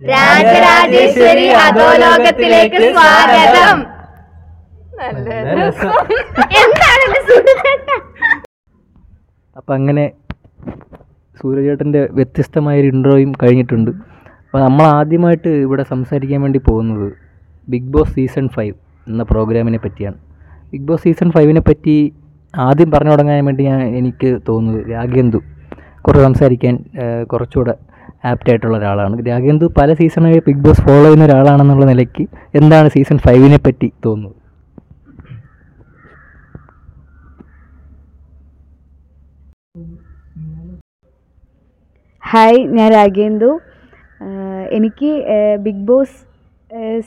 രാജരാജേശ്വരി അധോലോകത്തിലേക്ക് സ്വാഗതം. അപ്പൊ അങ്ങനെ എന്താണ് വ്യത്യസ്തമായ ഒരു സൂര്യചേട്ടന്റെ വ്യത്യസ്തമായൊരു ഇൻട്രോയും കഴിഞ്ഞിട്ടുണ്ട്. അപ്പോൾ നമ്മൾ ആദ്യമായിട്ട് ഇവിടെ സംസാരിക്കാൻ വേണ്ടി പോകുന്നത് ബിഗ് ബോസ് സീസൺ ഫൈവ് എന്ന പ്രോഗ്രാമിനെ പറ്റിയാണ്. ബിഗ് ബോസ് സീസൺ ഫൈവിനെ പറ്റി ആദ്യം പറഞ്ഞു തുടങ്ങാൻ വേണ്ടി ഞാൻ എനിക്ക് തോന്നുന്നത് രാഗേന്ദു കുറച്ച് സംസാരിക്കാൻ കുറച്ചുകൂടെ ആപ്റ്റ് ആയിട്ടുള്ള ഒരാളാണ്. രാഘേന്ദു പല സീസണായി ബിഗ് ബോസ് ഫോളോ ചെയ്യുന്ന ഒരാളാണെന്നുള്ള നിലയ്ക്ക് എന്താണ് സീസൺ ഫൈവിനെ പറ്റി തോന്നുന്നത്? ഹായ് ഞാൻ രാഘേന്ദു എനിക്ക് ബിഗ് ബോസ്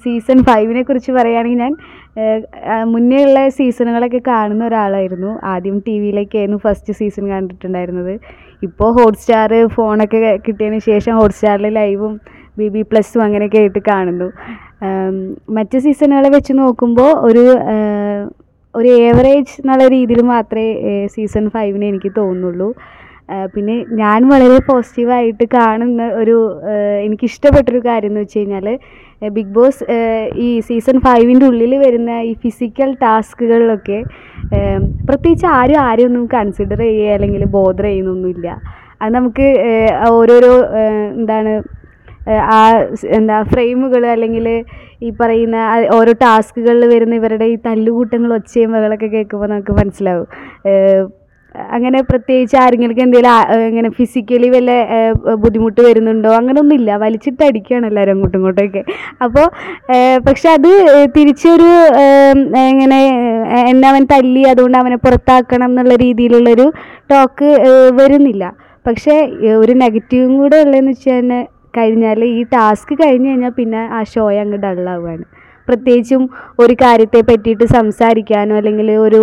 സീസൺ ഫൈവിനെ കുറിച്ച് പറയുകയാണെങ്കിൽ ഞാൻ ആഹ് ആഹ് മുന്നേ ഉള്ള സീസണുകളൊക്കെ കാണുന്ന ഒരാളായിരുന്നു. ആദ്യം ടി വിയിലേക്കായിരുന്നു ഫസ്റ്റ് സീസൺ കണ്ടിട്ടുണ്ടായിരുന്നത്. ഇപ്പോൾ ഹോട്ട്സ്റ്റാർ ഫോണൊക്കെ കിട്ടിയതിന് ശേഷം ഹോട്ട്സ്റ്റാറിൽ ലൈവും ബി ബി പ്ലസും അങ്ങനെയൊക്കെ ആയിട്ട് കാണുന്നു. മറ്റു സീസണുകളെ വെച്ച് നോക്കുമ്പോൾ ഒരു ഒരു ഏവറേജ് എന്നുള്ള രീതിയിൽ മാത്രമേ സീസൺ ഫൈവിന് എനിക്ക് തോന്നുള്ളൂ. പിന്നെ ഞാൻ വളരെ പോസിറ്റീവായിട്ട് കാണുന്ന ഒരു എനിക്കിഷ്ടപ്പെട്ടൊരു കാര്യം എന്ന് വെച്ച് കഴിഞ്ഞാൽ ബിഗ് ബോസ് ഈ സീസൺ ഫൈവിന്റെ ഉള്ളിൽ വരുന്ന ഈ ഫിസിക്കൽ ടാസ്കുകളിലൊക്കെ പ്രത്യേകിച്ച് ആരും ആരും ഒന്നും കൺസിഡർ ചെയ്യുക അല്ലെങ്കിൽ ബോധർ ചെയ്യുന്നൊന്നുമില്ല. അത് നമുക്ക് ഓരോരോ എന്താണ് ആ എന്താ ഫ്രെയിമുകൾ അല്ലെങ്കിൽ ഈ പറയുന്ന ഓരോ ടാസ്കുകളിൽ വരുന്ന ഇവരുടെ ഈ തല്ലുകൂട്ടങ്ങൾ ഒച്ചയും ബഹളമൊക്കെ കേൾക്കുമ്പോൾ നമുക്ക് മനസ്സിലാവും. അങ്ങനെ പ്രത്യേകിച്ച് ആരെങ്കിലും എന്തെങ്കിലും ഇങ്ങനെ ഫിസിക്കലി വല്ല ബുദ്ധിമുട്ട് വരുന്നുണ്ടോ? അങ്ങനെയൊന്നുമില്ല വലിച്ചിട്ട് അടിക്കുകയാണ് എല്ലാവരും അങ്ങോട്ടും ഇങ്ങോട്ടൊക്കെ അപ്പോൾ പക്ഷെ അത് തിരിച്ചൊരു ഇങ്ങനെ എന്നെ അവൻ തല്ലി അതുകൊണ്ട് അവനെ പുറത്താക്കണം എന്നുള്ള രീതിയിലുള്ളൊരു ടോക്ക് വരുന്നില്ല. പക്ഷേ ഒരു നെഗറ്റീവും കൂടെ ഉള്ളതെന്ന് വെച്ചാൽ കഴിഞ്ഞാൽ കഴിഞ്ഞാൽ ഈ ടാസ്ക് കഴിഞ്ഞ് കഴിഞ്ഞാൽ പിന്നെ ആ ഷോ അങ്ങ് ഡള്ളാവുകയാണ് പ്രത്യേകിച്ചും ഒരു കാര്യത്തെ പറ്റിയിട്ട് സംസാരിക്കാനോ അല്ലെങ്കിൽ ഒരു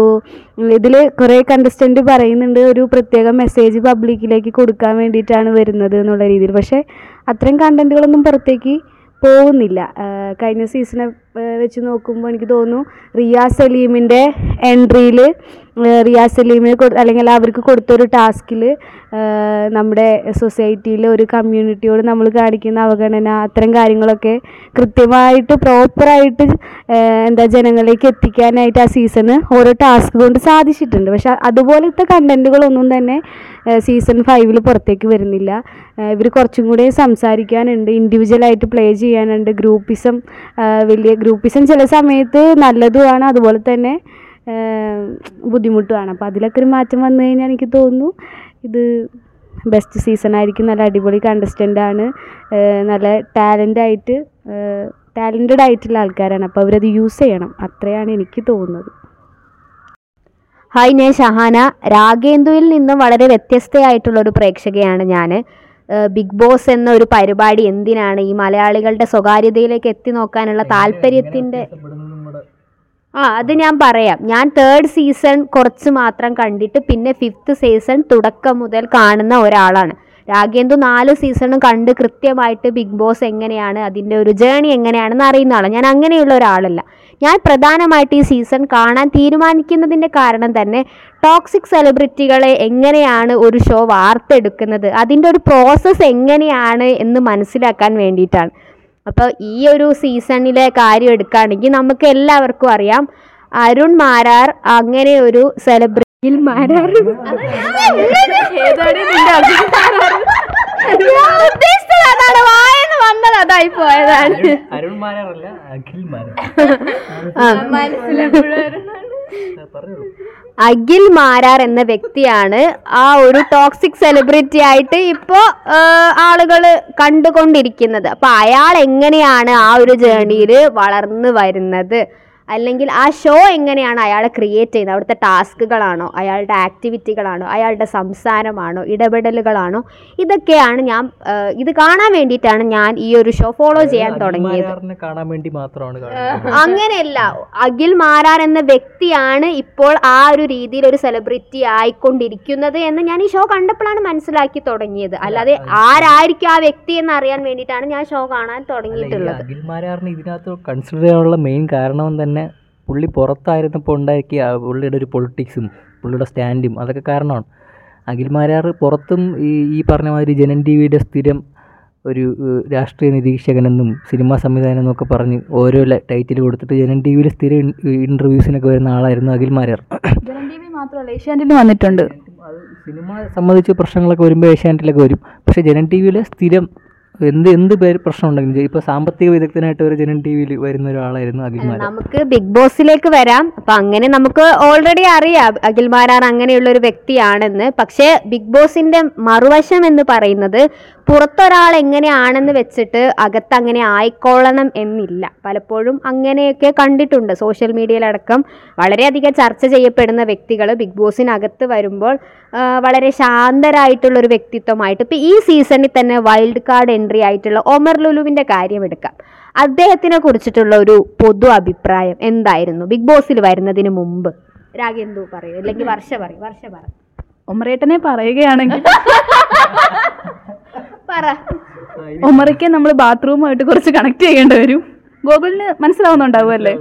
ഇതിൽ കുറേ കണ്ടസ്റ്റന്റ് പറയുന്നുണ്ട് ഒരു പ്രത്യേക മെസ്സേജ് പബ്ലിക്കിലേക്ക് കൊടുക്കാൻ വേണ്ടിയിട്ടാണ് വരുന്നത് എന്നുള്ള രീതിയിൽ. പക്ഷേ അത്തരം കണ്ടന്റുകളൊന്നും പുറത്തേക്ക് പോകുന്നില്ല. കഴിഞ്ഞ സീസണെ വെച്ച് നോക്കുമ്പോൾ എനിക്ക് തോന്നുന്നു റിയാസ് സലീമിന്റെ എൻട്രിയിൽ റിയാസ് സലീമിന് അല്ലെങ്കിൽ അവർക്ക് കൊടുത്തൊരു ടാസ്കിൽ നമ്മുടെ സൊസൈറ്റിയിൽ ഒരു കമ്മ്യൂണിറ്റിയോട് നമ്മൾ കാണിക്കുന്ന അവഗണന അത്തരം കാര്യങ്ങളൊക്കെ കൃത്യമായിട്ട് പ്രോപ്പറായിട്ട് എന്താ ജനങ്ങളിലേക്ക് എത്തിക്കാനായിട്ട് ആ സീസണ് ഓരോ ടാസ്ക് കൊണ്ട് സാധിച്ചിട്ടുണ്ട്. പക്ഷെ അതുപോലത്തെ കണ്ടന്റുകളൊന്നും തന്നെ സീസൺ ഫൈവിൽ പുറത്തേക്ക് വരുന്നില്ല. ഇവർ കുറച്ചും കൂടെ സംസാരിക്കാനുണ്ട് ഇൻഡിവിജ്വലായിട്ട് പ്ലേ ചെയ്യാനുണ്ട്. ഗ്രൂപ്പിസം വലിയ ഗ്രൂപ്പിസം ചില സമയത്ത് നല്ലതുമാണ്. അതുപോലെ തന്നെ ബുദ്ധിമുട്ടുമാണ് അപ്പോൾ അതിലൊക്കെ ഒരു മാറ്റം വന്നു കഴിഞ്ഞാൽ എനിക്ക് തോന്നുന്നു ഇത് ബെസ്റ്റ് സീസൺ ആയിരിക്കും. നല്ല അടിപൊളി കണ്ടസ്റ്റന്റ് ആണ്. നല്ല ടാലന്റ് ആയിട്ട് ടാലന്റഡ് ആയിട്ടുള്ള ആൾക്കാരാണ്. അപ്പോൾ അവരത് യൂസ് ചെയ്യണം. അത്രയാണ് എനിക്ക് തോന്നുന്നത്. ഹായ് ഞാൻ ഷഹാന. രാഗേന്ദുവിൽ നിന്നും വളരെ വ്യത്യസ്തയായിട്ടുള്ള ഒരു പ്രേക്ഷകയാണ് ഞാൻ ബിഗ് ബോസ് എന്ന ഒരു പരിപാടി എന്തിനാണ് ഈ മലയാളികളുടെ സ്വകാര്യതയിലേക്ക് എത്തി നോക്കാനുള്ള താല്പര്യത്തിന്റെ ആ അത് ഞാൻ പറയാം. ഞാൻ തേർഡ് സീസൺ കുറച്ച് മാത്രം കണ്ടിട്ട് പിന്നെ ഫിഫ്ത്ത് സീസൺ തുടക്കം മുതൽ കാണുന്ന ഒരാളാണ്. രാഗേന്ദു നാല് സീസണും കണ്ട് കൃത്യമായിട്ട് ബിഗ് ബോസ് എങ്ങനെയാണ് അതിന്റെ ഒരു ജേണി എങ്ങനെയാണെന്ന് അറിയുന്ന ആളാണ്. ഞാൻ അങ്ങനെയുള്ള ഒരാളല്ല. ഞാൻ പ്രധാനമായിട്ട് ഈ സീസൺ കാണാൻ തീരുമാനിക്കുന്നതിന്റെ കാരണം തന്നെ ടോക്സിക് സെലിബ്രിറ്റികളെ എങ്ങനെയാണ് ഒരു ഷോ വാർത്തെടുക്കുന്നത് അതിന്റെ ഒരു പ്രോസസ്സ് എങ്ങനെയാണ് എന്ന് മനസ്സിലാക്കാൻ വേണ്ടിയിട്ടാണ്. അപ്പോൾ ഈ ഒരു സീസണിലെ കാര്യം എടുക്കുകയാണെങ്കിൽ നമുക്ക് എല്ലാവർക്കും അറിയാം. അരുൺ മാരാർ അങ്ങനെ ഒരു സെലിബ്രിറ്റിയിൽ മാരാർ. വന്നത് അതായി പോയതാണ്. അഖിൽ മാരാർ എന്ന വ്യക്തിയാണ് ആ ഒരു ടോക്സിക് സെലിബ്രിറ്റി ആയിട്ട് ഇപ്പോ ആളുകൾ കണ്ടുകൊണ്ടിരിക്കുന്നത്. അപ്പോൾ അയാൾ എങ്ങനെയാണ് ആ ഒരു ജേണിയിൽ വളർന്നു വരുന്നത്? അല്ലെങ്കിൽ ആ ഷോ എങ്ങനെയാണ് അയാളെ ക്രിയേറ്റ് ചെയ്യുന്നത്? അവിടുത്തെ ടാസ്കുകളാണോ അയാളുടെ ആക്ടിവിറ്റികളാണോ അയാളുടെ സംസാരമാണോ? ഇടപെടലുകളാണോ? ഇതൊക്കെയാണ് ഞാൻ ഇത് കാണാൻ വേണ്ടിയിട്ടാണ് ഞാൻ ഈ ഒരു ഷോ ഫോളോ ചെയ്യാൻ തുടങ്ങിയത്. അങ്ങനെയല്ല. അഖിൽ മാരാർ എന്ന വ്യക്തിയാണ് ഇപ്പോൾ ആ ഒരു രീതിയിൽ ഒരു സെലിബ്രിറ്റി ആയിക്കൊണ്ടിരിക്കുന്നത് എന്ന് ഞാൻ ഈ ഷോ കണ്ടപ്പോഴാണ് മനസ്സിലാക്കി തുടങ്ങിയത്. അല്ലാതെ ആരായിരിക്കും ആ വ്യക്തി എന്ന് അറിയാൻ വേണ്ടിയിട്ടാണ് ഞാൻ ഷോ കാണാൻ തുടങ്ങിയിട്ടുള്ളത്. അഖിൽ മാരാറിന് ഇതിനകത്ത് കൺസിഡർ ചെയ്യാനുള്ള മെയിൻ കാരണം തന്നെ പുള്ളി പുറത്തായിരുന്നപ്പോൾ ഉണ്ടാക്കിയ പുള്ളിയുടെ ഒരു പൊളിറ്റിക്സും പുള്ളിയുടെ സ്റ്റാൻഡും അതൊക്കെ കാരണമാണ്. അഖിൽ മാരാർ പുറത്തും ഈ ഈ പറഞ്ഞ മാതിരി ജനൻ ടി വിയുടെ സ്ഥിരം ഒരു രാഷ്ട്രീയ നിരീക്ഷകനെന്നും സിനിമാ സംവിധാനം എന്നൊക്കെ പറഞ്ഞ് ഓരോ ടൈറ്റിൽ കൊടുത്തിട്ട് ജനൻ ടി വിയിൽ സ്ഥിരം ഇന്റർവ്യൂസിനൊക്കെ വരുന്ന ആളായിരുന്നു അഖിൽ മാരാർ. ജനം ടി വി മാത്രമല്ല ഏഷ്യാനെറ്റിൽ വന്നിട്ടുണ്ട്. അത് സിനിമ സംബന്ധിച്ച് പ്രശ്നങ്ങളൊക്കെ വരുമ്പോൾ ഏഷ്യാനെറ്റിലൊക്കെ വരും. പക്ഷേ ജനൻ ടി വിയിൽ സ്ഥിരം എന്ത് എന്ത് പേര് പ്രശ്നം ഉണ്ടെങ്കിലും ഇപ്പോൾ സാമ്പത്തിക വിദഗ്ധനായിട്ട് ഒരു ജനൻ ടി വിയിൽ വരുന്ന ഒരാളായിരുന്നു അഖിൽ മാരാർ. നമുക്ക് ബിഗ് ബോസിലേക്ക് വരാം. അപ്പൊ അങ്ങനെ നമുക്ക് ഓൾറെഡി അറിയാം അഖിൽ മാരാർ അങ്ങനെയുള്ള ഒരു വ്യക്തിയാണെന്ന്. പക്ഷേ ബിഗ് ബോസിന്റെ മറുവശം എന്ന് പറയുന്നത് പുറത്തൊരാൾ എങ്ങനെയാണെന്ന് വെച്ചിട്ട് അകത്ത് അങ്ങനെ ആയിക്കൊള്ളണം എന്നില്ല. പലപ്പോഴും അങ്ങനെയൊക്കെ കണ്ടിട്ടുണ്ട്. സോഷ്യൽ മീഡിയയിലടക്കം വളരെയധികം ചർച്ച ചെയ്യപ്പെടുന്ന വ്യക്തികൾ ബിഗ് ബോസിനകത്ത് വരുമ്പോൾ വളരെ ശാന്തരായിട്ടുള്ള ഒരു വ്യക്തിത്വമായിട്ട്. ഇപ്പം ഈ സീസണിൽ തന്നെ വൈൽഡ് കാർഡ് എൻട്രി ആയിട്ടുള്ള ഒമർ ലുലുവിന്റെ കാര്യം എടുക്കാം. അദ്ദേഹത്തിനെ കുറിച്ചിട്ടുള്ള ഒരു പൊതു അഭിപ്രായം എന്തായിരുന്നു? ബിഗ് ബോസിൽ വരുന്നതിന് മുമ്പ്. രാഗേന്ദു പറയൂ അല്ലെങ്കിൽ വർഷ പറയും വർഷ പറ. ഒമറേട്ടനെ പറയുകയാണെങ്കിൽ പറ. ഒമറയ്ക്ക് നമ്മൾ ബാത്റൂമായിട്ട് കുറച്ച് കണക്ട് ചെയ്യേണ്ടി വരും. ഗോകുലിന് മനസ്സിലാവുന്നുണ്ടാവുമല്ലേ?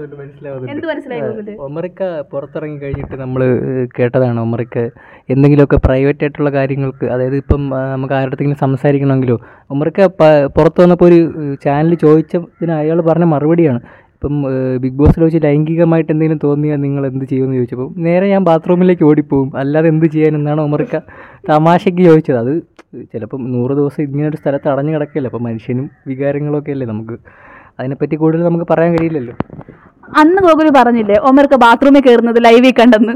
എന്ത് മനസ്സിലായി ഗോകുൽ ഒമറിക്ക പുറത്തിറങ്ങി കഴിഞ്ഞിട്ട് നമ്മൾ കേട്ടതാണ് ഒമറിക്ക എന്തെങ്കിലുമൊക്കെ പ്രൈവറ്റ് ആയിട്ടുള്ള കാര്യങ്ങൾക്ക് അതായത് ഇപ്പം നമുക്ക് ആരുടെ അടുത്തെങ്കിലും സംസാരിക്കണമെങ്കിലോ ഒമറിക്ക പുറത്ത് വന്നപ്പോൾ ഒരു ചാനൽ ചോദിച്ചതിന് അയാൾ പറഞ്ഞ മറുപടിയാണ്. ഇപ്പം ബിഗ് ബോസിൽ വെച്ച് ലൈംഗികമായിട്ട് എന്തെങ്കിലും തോന്നിയാൽ നിങ്ങൾ എന്ത് ചെയ്യുമെന്ന് ചോദിച്ചപ്പോൾ നേരെ ഞാൻ ബാത്റൂമിലേക്ക് ഓടിപ്പോവും. അല്ലാതെ എന്ത് ചെയ്യാനെന്നാണ് ഒമറിക്ക തമാശയ്ക്ക് ചോദിച്ചത്. അത് ചിലപ്പം നൂറ് ദിവസം ഇങ്ങനെ ഒരു സ്ഥലത്ത് അടഞ്ഞു കിടക്കില്ല? അപ്പം മനുഷ്യനും വികാരങ്ങളൊക്കെ അല്ലേ നമുക്ക്? അതിനെപ്പറ്റി കൂടുതൽ നമുക്ക് പറയാൻ കഴിയില്ലല്ലോ. അന്ന് ഗോകുൽ പറഞ്ഞില്ലേ ഒമർക്ക് ബാത്റൂമിൽ കയറുന്നത് ലൈവിൽ കണ്ടെന്ന്.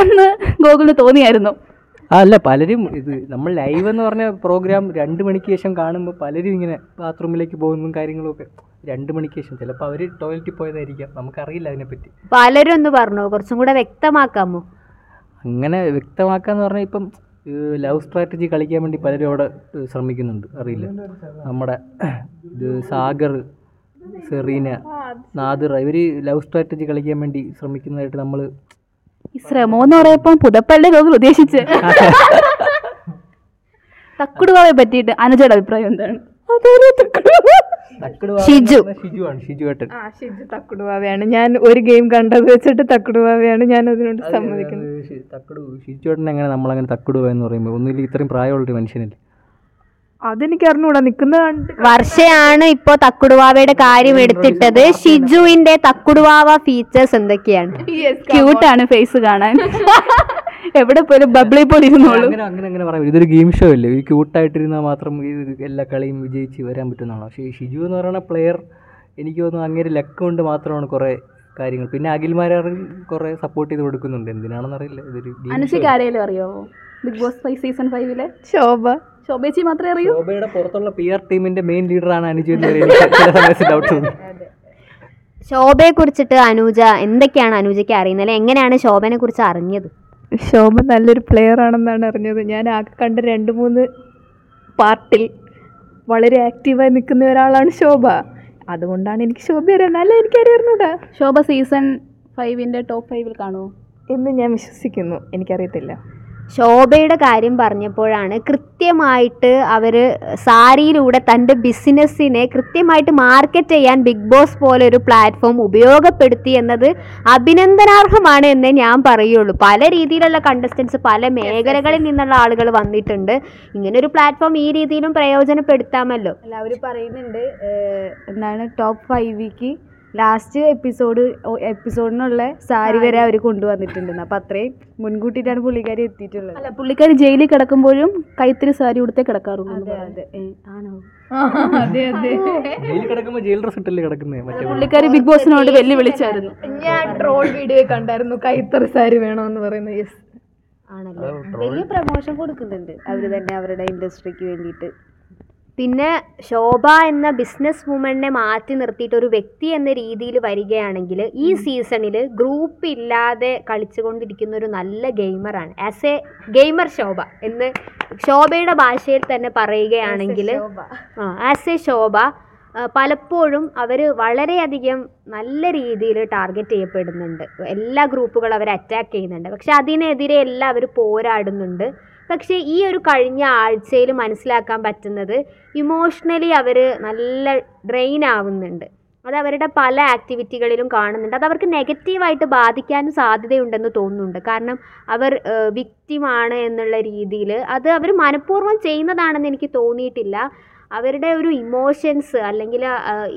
അന്ന് ഗോകുലിന് തോന്നിയായിരുന്നു. അല്ല പലരും ഇത് നമ്മൾ ലൈവ് എന്ന് പറഞ്ഞ പ്രോഗ്രാം രണ്ട് മണിക്ക് ശേഷം കാണുമ്പോൾ പലരും ഇങ്ങനെ ബാത്റൂമിലേക്ക് പോകുന്നതും കാര്യങ്ങളൊക്കെ. രണ്ട് മണിക്ക് ശേഷം ചിലപ്പോൾ അവർ ടോയ്ലറ്റിൽ പോയതായിരിക്കാം. നമുക്കറിയില്ല അതിനെപ്പറ്റി. പലരും ഒന്ന് പറഞ്ഞു കുറച്ചും കൂടെ വ്യക്തമാക്കാമോ? അങ്ങനെ വ്യക്തമാക്കാന്ന് പറഞ്ഞാൽ ഇപ്പം ലവ് സ്ട്രാറ്റജി കളിക്കാൻ വേണ്ടി പലരും അവിടെ ശ്രമിക്കുന്നുണ്ട്. അറിയില്ല. നമ്മുടെ ഇത് സാഗർ സെറീന നാദിർ ഇവർ ലവ് സ്ട്രാറ്റജി കളിക്കാൻ വേണ്ടി ശ്രമിക്കുന്നതായിട്ട് നമ്മൾ ഈ ശ്രമം എന്ന് പറയപ്പം പുതപ്പല്ലേ ഉദ്ദേശിച്ച്. തക്കുടുവാവെ പറ്റിയിട്ട് അനുജയുടെ അഭിപ്രായം എന്താണ്? ഷിജു. ഷിജു. ഏട്ടൻ. ആ ഷിജു തക്കുടുവാവയാണ്. ഞാൻ ഒരു ഗെയിം കണ്ടത് വെച്ചിട്ട് തക്കുടുവാവയാണ് ഞാൻ അതിനോട് സമ്മതിക്കുന്നത്. ഷിജു ഷിജുവേട്ടൻ എങ്ങനെ നമ്മളങ്ങനെ തക്കടുക എന്ന് പറയുമ്പോൾ ഒന്നുമില്ല ഇത്രയും പ്രായമുള്ളൊരു മനുഷ്യനല്ലേ? അതെനിക്ക് അറിഞ്ഞൂടാ നിൽക്കുന്ന വർഷയാണ് ഇപ്പോ തക്കുടുവാവയുടെ കാര്യം എടുത്തിട്ടത്. ഷിജുവിന്റെ തക്കുടുവാവ ഫീച്ചേഴ്സ് എന്തൊക്കെയാണ്? ക്യൂട്ടാണ് ഫേസ് കാണാൻ. എവിടെ പോലും ബബിളി പോലെ ഇരുന്നോളൂ. അങ്ങനെ അങ്ങനെ അങ്ങനെ പറയാം. ഇതൊരു ഗെയിം ഷോ അല്ലേ? ഈ ക്യൂട്ടായിട്ടിരുന്നാൽ മാത്രം ഈ എല്ലാ കളിയും വിജയിച്ച് വരാൻ പറ്റുന്നതാണോ? പക്ഷേ ഈ ഷിജു എന്ന് പറയുന്ന പ്ലെയർ എനിക്ക് തോന്നുന്നു അങ്ങനെ ലക്ക് കൊണ്ട് മാത്രമാണ് കുറേ കാര്യങ്ങൾ. പിന്നെ അഖിൽമാരും കുറേ സപ്പോർട്ട് ചെയ്ത് കൊടുക്കുന്നുണ്ട്. എന്തിനാണെന്ന് അറിയില്ല. ഇതൊരു അനുഷയ്ക്ക് ബിഗ് ബോസ് ഫൈവ് സീസൺ ഫൈവിലെ ശോഭ. ശോഭേച്ചി മാത്രമേ അറിയൂ? ശോഭയുടെ പുറത്തുള്ള പി ആർ ടീമിന്റെ മെയിൻ ലീഡറാണ് അനുജു എന്ന് പറയുന്നത് ശോഭയെ കുറിച്ചിട്ട് അനുജ എന്തൊക്കെയാണ് അനുജയ്ക്ക് അറിയുന്നത്? അല്ലെ എങ്ങനെയാണ് ശോഭനെ കുറിച്ച് അറിഞ്ഞത്? ശോഭ നല്ലൊരു പ്ലെയർ ആണെന്നാണ് അറിഞ്ഞത്. ഞാൻ ആകെ കണ്ട രണ്ട് മൂന്ന് പാർട്ടിൽ വളരെ ആക്റ്റീവായി നിൽക്കുന്ന ഒരാളാണ് ശോഭ. അതുകൊണ്ടാണ് എനിക്ക് ശോഭ അറിയാൻ നല്ല എനിക്കറിയാറുന്നൂടാ ശോഭ സീസൺ ഫൈവിന്റെ ടോപ്പ് ഫൈവിൽ കാണുമോ എന്ന് ഞാൻ വിശ്വസിക്കുന്നു. എനിക്കറിയത്തില്ല. ശോഭയുടെ കാര്യം പറഞ്ഞപ്പോഴാണ് കൃത്യമായിട്ട് അവർ സാരിയിലൂടെ തന്റെ ബിസിനസ്സിനെ കൃത്യമായിട്ട് മാർക്കറ്റ് ചെയ്യാൻ ബിഗ് ബോസ് പോലെ ഒരു പ്ലാറ്റ്ഫോം ഉപയോഗപ്പെടുത്തി എന്നത് അഭിനന്ദനാർഹമാണ് എന്നേ ഞാൻ പറയുള്ളൂ. പല രീതിയിലുള്ള കണ്ടസ്റ്റൻസ് പല മേഖലകളിൽ നിന്നുള്ള ആളുകൾ വന്നിട്ടുണ്ട്. ഇങ്ങനെ ഒരു പ്ലാറ്റ്ഫോം ഈ രീതിയിലും പ്രയോജനപ്പെടുത്താമല്ലോ. അവർ പറയുന്നുണ്ട് എന്താണ് ടോപ്പ് ഫൈവിക്ക് ലാസ്റ്റ് എപ്പിസോഡ് എപ്പിസോഡിനുള്ള സാരി വരെ അവർ കൊണ്ടുവന്നിട്ടുണ്ടെന്ന് അപ്പം അത്രയും മുൻകൂട്ടിയിട്ടാണ് പുള്ളിക്കാരി എത്തിയിട്ടുള്ളത്. അല്ല പുള്ളിക്കാരി ജയിലിൽ കിടക്കുമ്പോഴും കൈത്തിരി സാരി ഉടുത്തേ കിടക്കാറുള്ളൂ അതെ അതെ. ആണോ? അതെ അതെ. ജയിലിൽ കിടക്കുമ്പോൾ ജയിൽ ഡ്രസ് ഇട്ടല്ലേ കിടക്കുന്നത് പുള്ളിക്കാരി ബിഗ് ബോസിനോട് വെല്ലുവിളിച്ചായിരുന്നു. ഞാൻ ട്രോൾ വീഡിയോ കണ്ടായിരുന്നു കൈത്തറി സാരി വേണമെന്ന് പറയുന്നത് യെസ്. ആണല്ലോ? വലിയ പ്രൊമോഷൻ കൊടുക്കുന്നുണ്ട് അവർ തന്നെ അവരുടെ ഇൻഡസ്ട്രിക്ക് വേണ്ടിയിട്ട്. പിന്നെ ശോഭ എന്ന ബിസിനസ് വുമണിനെ മാറ്റി നിർത്തിയിട്ട് ഒരു വ്യക്തി എന്ന രീതിയിൽ വരികയാണെങ്കിൽ ഈ സീസണിൽ ഗ്രൂപ്പ് ഇല്ലാതെ കളിച്ചുകൊണ്ടിരിക്കുന്ന ഒരു നല്ല ഗെയിമറാണ് ആസ് എ ഗെയിമർ ശോഭ എന്ന് ശോഭയുടെ ഭാഷയിൽ തന്നെ പറയുകയാണെങ്കിൽ ആസ് എ ശോഭ. പലപ്പോഴും അവർ വളരെയധികം നല്ല രീതിയിൽ ടാർഗറ്റ് ചെയ്യപ്പെടുന്നുണ്ട്. എല്ലാ ഗ്രൂപ്പുകളും അവർ അറ്റാക്ക് ചെയ്യുന്നുണ്ട്. പക്ഷെ അതിനെതിരെ എല്ലാം അവർ പോരാടുന്നുണ്ട്. പക്ഷേ ഈ ഒരു കഴിഞ്ഞ ആഴ്ചയിൽ മനസ്സിലാക്കാൻ പറ്റുന്നത് ഇമോഷണലി അവർ നല്ല ഡ്രെയിൻ ആവുന്നുണ്ട്. അത് അവരുടെ പല ആക്ടിവിറ്റികളിലും കാണുന്നുണ്ട്. അത് അവർക്ക് നെഗറ്റീവായിട്ട് ബാധിക്കാനും സാധ്യതയുണ്ടെന്ന് തോന്നുന്നുണ്ട്. കാരണം അവർ വിക്റ്റിമാണ് എന്നുള്ള രീതിയിൽ അത് അവർ മനഃപൂർവം ചെയ്യുന്നതാണെന്ന് എനിക്ക് തോന്നിയിട്ടില്ല. അവരുടെ ഒരു ഇമോഷൻസ് അല്ലെങ്കിൽ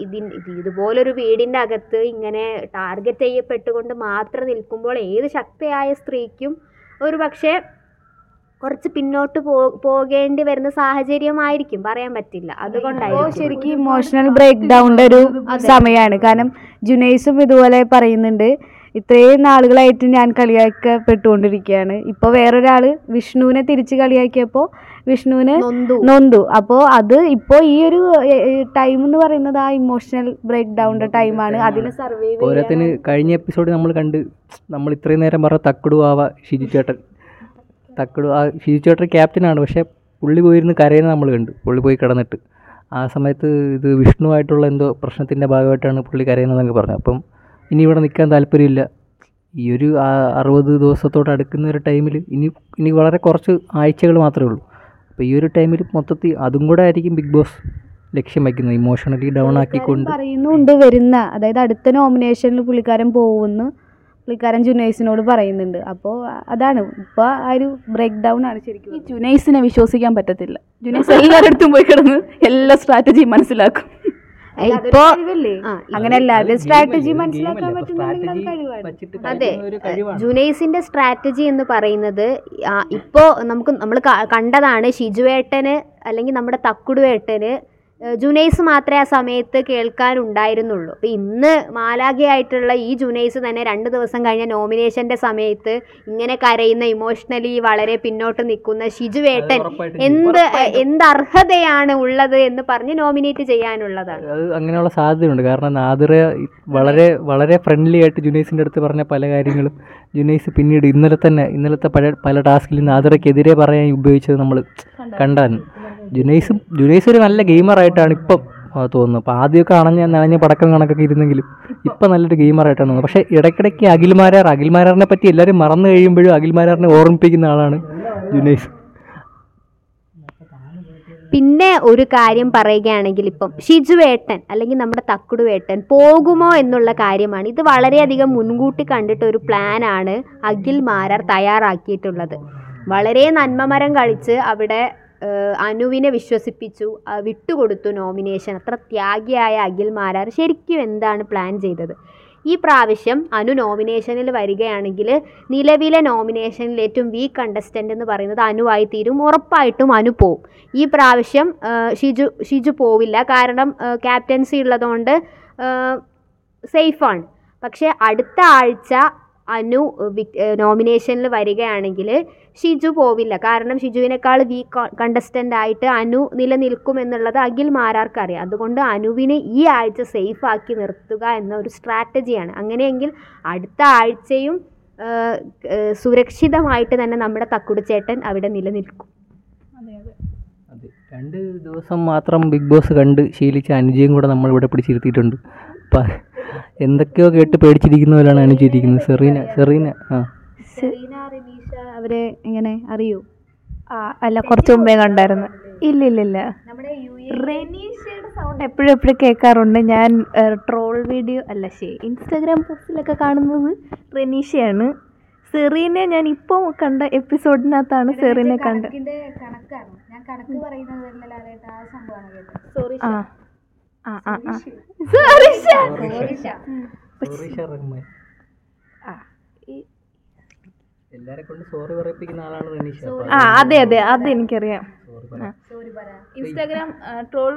ഇതിൻ ഇത് ഇതുപോലൊരു വീടിന്റെ അകത്ത് ഇങ്ങനെ ടാർഗറ്റ് ചെയ്യപ്പെട്ടുകൊണ്ട് മാത്രം നിൽക്കുമ്പോൾ ഏത് ശക്തയായ സ്ത്രീക്കും ഒരു പക്ഷേ കുറച്ച് പിന്നോട്ട് പോ പോകേണ്ടി വരുന്ന സാഹചര്യമായിരിക്കും പറയാൻ പറ്റില്ല. അതുകൊണ്ടായിരിക്കും. ശരിക്കും ഇമോഷണൽ ബ്രേക്ക് ഡൗണിന്റെ ഒരു സമയമാണ് കാരണം ജുനൈസും ഇതുപോലെ പറയുന്നുണ്ട് ഇത്രയും നാളുകളായിട്ട് ഞാൻ കളിയാക്കപ്പെട്ടുകൊണ്ടിരിക്കുകയാണ്. ഇപ്പോൾ വേറൊരാൾ വിഷ്ണുവിനെ തിരിച്ച് കളിയാക്കിയപ്പോൾ വിഷ്ണുവിന് നൊന്തു. അപ്പോൾ അത് ഇപ്പോൾ ഈ ഒരു ടൈം എന്ന് പറയുന്നത് ആ ഇമോഷണൽ ബ്രേക്ക് ഡൗണിന്റെ ടൈമാണ് അതിന് സർവൈവ് പോരാത്തിന് കഴിഞ്ഞ എപ്പിസോഡ് നമ്മൾ കണ്ട് നമ്മൾ ഇത്രയും നേരം പറഞ്ഞ തക്കടു ആവ ഷിജു ചേട്ടൻ. തക്കടു ആ ഷിജു ചേട്ടൻ ക്യാപ്റ്റനാണ് പക്ഷേ പുള്ളി പോയിരുന്ന് കരയുന്നത് നമ്മൾ കണ്ടു. പുള്ളി പോയി കിടന്നിട്ട്. ആ സമയത്ത് ഇത് വിഷ്ണുവായിട്ടുള്ള എന്തോ പ്രശ്നത്തിന്റെ ഭാഗമായിട്ടാണ് പുള്ളി കരയുന്നതെന്നൊക്കെ പറഞ്ഞു. അപ്പം ഇനി ഇവിടെ നിൽക്കാൻ താല്പര്യമില്ല. ഈ ഒരു അറുപത് ദിവസത്തോട് അടുക്കുന്ന ഒരു ടൈമിൽ ഇനി ഇനി വളരെ കുറച്ച് ആഴ്ചകൾ മാത്രമേ ഉള്ളൂ. അപ്പോൾ ഈ ഒരു ടൈമിൽ മൊത്തത്തിൽ അതും കൂടെ ആയിരിക്കും ബിഗ് ബോസ് ലക്ഷ്യം വയ്ക്കുന്നത്. ഇമോഷണലി ഡൗൺ ആക്കിക്കൊണ്ട്. പറയുന്നുണ്ട് വരുന്ന. അതായത് അടുത്ത നോമിനേഷനിൽ പുള്ളിക്കാരൻ പോകുമെന്ന് പുള്ളിക്കാരൻ ജുനൈസിനോട് പറയുന്നുണ്ട്. അപ്പോൾ അതാണ്. ഇപ്പോൾ ആ ഒരു ബ്രേക്ക് ഡൗൺ ആണ് ശരിക്കും. ഈ ജുനൈസിനെ വിശ്വസിക്കാൻ പറ്റത്തില്ല. ജുനൈസ് എല്ലാവരുടെ അടുത്തും പോയി കിടന്ന് എല്ലാ സ്ട്രാറ്റജിയും മനസ്സിലാക്കും. ഇപ്പോ അങ്ങനെ എല്ലാവരുടെയും സ്ട്രാറ്റജി മനസ്സിലാക്കാൻ പറ്റുന്ന അത്. ജുനൈസിന്റെ സ്ട്രാറ്റജി എന്ന് പറയുന്നത് ഇപ്പോ നമുക്ക് നമ്മൾ കണ്ടതാണ് ഷിജുവേട്ടന് അല്ലെങ്കിൽ നമ്മുടെ തക്കുടുവേട്ടന് ജുനൈസ് മാത്രമേ ആ സമയത്ത് കേൾക്കാനുണ്ടായിരുന്നുള്ളൂ. അപ്പോൾ ഇന്ന് മാലാഖയായിട്ടുള്ള ഈ ജുനൈസ് തന്നെ രണ്ട് ദിവസം കഴിഞ്ഞ നോമിനേഷന്റെ സമയത്ത് ഇങ്ങനെ കരയുന്ന ഇമോഷണലി വളരെ പിന്നോട്ട് നിൽക്കുന്ന ഷിജുവേട്ടൻ എന്ത് എന്ത് അർഹതയാണ് ഉള്ളത് എന്ന് പറഞ്ഞ് നോമിനേറ്റ് ചെയ്യാനുള്ളതാണ്. അത് അങ്ങനെയുള്ള സാധ്യതയുണ്ട്. കാരണം നാദിറ വളരെ വളരെ ഫ്രണ്ട്ലി ആയിട്ട് ജുനൈസിന്റെ അടുത്ത് പറഞ്ഞ പല കാര്യങ്ങളും ജുനൈസ് പിന്നീട് ഇന്നലെ തന്നെ ഇന്നലത്തെ പല പല ടാസ്കിൽ നാദിറയ്ക്കെതിരെ പറയാൻ ഉപയോഗിച്ചത് നമ്മൾ കണ്ടായിരുന്നു. ജുനൈസും ജുനൈസ് ഒരു നല്ല ഗെയിമറായിട്ടാണ് ഇപ്പം ആ, തോന്നുന്നത്. അപ്പോൾ ആദ്യമൊക്കെ അണഞ്ഞ നനഞ്ഞ പടക്കം കണക്കൊക്കെ ഇരുന്നെങ്കിലും ഇപ്പം നല്ലൊരു ഗെയിമറായിട്ടാണ് തോന്നുന്നത്. പക്ഷേ ഇടയ്ക്കിടയ്ക്ക് അഖിൽമാരാർ അഖിൽമാരാറിനെ പറ്റി എല്ലാവരും മറന്നു കഴിയുമ്പോഴും അഖിൽമാരാറിനെ ഓർമ്മിപ്പിക്കുന്ന ആളാണ് ജുനൈസ്. പിന്നെ ഒരു കാര്യം പറയുകയാണെങ്കിൽ ഇപ്പം ഷിജുവേട്ടൻ അല്ലെങ്കിൽ നമ്മുടെ തക്കുടുവേട്ടൻ പോകുമോ എന്നുള്ള കാര്യമാണ് ഇത് വളരെയധികം മുൻകൂട്ടി കണ്ടിട്ട് ഒരു പ്ലാനാണ് അഖിൽ മാരാർ തയ്യാറാക്കിയിട്ടുള്ളത്. വളരെ നന്മമരം കളിച്ച് അവിടെ അനുവിനെ വിശ്വസിപ്പിച്ചു വിട്ടുകൊടുത്തു നോമിനേഷൻ അത്ര ത്യാഗിയായ അഖിൽ മാരാർ ശരിക്കും എന്താണ് പ്ലാൻ ചെയ്തത്? ഈ പ്രാവശ്യം അനു നോമിനേഷനിൽ വരികയാണെങ്കിൽ നിലവിലെ നോമിനേഷനിൽ ഏറ്റവും വീക്ക് കണ്ടസ്റ്റന്റ് എന്ന് പറയുന്നത് അനുവായി തീരും ഉറപ്പായിട്ടും അനു പോവും. ഈ പ്രാവശ്യം ഷിജു ഷിജു പോവില്ല. കാരണം ക്യാപ്റ്റൻസി ഉള്ളതുകൊണ്ട് സേഫാണ് പക്ഷേ അടുത്ത ആഴ്ച അനു നോമിനേഷനിൽ വരികയാണെങ്കിൽ ഷിജു പോവില്ല. കാരണം ഷിജുവിനേക്കാൾ വീക്ക് കണ്ടസ്റ്റന്റ് ആയിട്ട് അനു നിലനിൽക്കും എന്നുള്ളത് അഖിൽ മാരാർക്ക് അറിയാം അതുകൊണ്ട് അനുവിനെ ഈ ആഴ്ച സേഫ് ആക്കി നിർത്തുക എന്ന ഒരു സ്ട്രാറ്റജിയാണ് അങ്ങനെയെങ്കിൽ അടുത്ത ആഴ്ചയും സുരക്ഷിതമായിട്ട് തന്നെ നമ്മുടെ തക്കുടിച്ചേട്ടൻ അവിടെ നിലനിൽക്കും. അതെ രണ്ട് ദിവസം മാത്രം ബിഗ് ബോസ് കണ്ട് ശീലിച്ച അനുജയും കൂടെ നമ്മളിവിടെ പിടിച്ചിരുത്തിയിട്ടുണ്ട്. എന്തൊക്കെയോ കേട്ട് പേടിച്ചിരിക്കുന്നവരാണ് അനുചരിക്കുന്നത് സെറീന സെറീന ആ. സെറീന റിനീഷ അവരെ എങ്ങനെ അറിയൂ. ആ അല്ല കുറച്ച് മുമ്പേ കണ്ടായിരുന്നു. ഇല്ല ഇല്ല ഇല്ല. നമ്മുടെ യു റെനീഷയുടെ സൗണ്ട് എപ്പോഴും എപ്പോഴും കേൾക്കാറുണ്ട്. ഞാൻ ട്രോൾ വീഡിയോ അല്ല ശരി ഇൻസ്റ്റാഗ്രാം പോസ്റ്റിലൊക്കെ കാണുന്നത് റെനീഷയാണ്. സെറീനെ ഞാൻ ഇപ്പോൾ കണ്ട എപ്പിസോഡിനകത്താണ് സെറീനെ കണ്ടത് കണക്കാണ്. ഞാൻ കണക്ക് പറയുന്നത് ആ സംഭവമാണ് കേട്ടത്. സോറി എല്ലാരെ കൊണ്ട് സോറി പറയിപ്പിക്കുന്ന ആളാണ് റനീഷ ആ അതെ അതെ അത് എനിക്കറിയാം. സോറി ഇൻസ്റ്റാഗ്രാം ട്രോൾ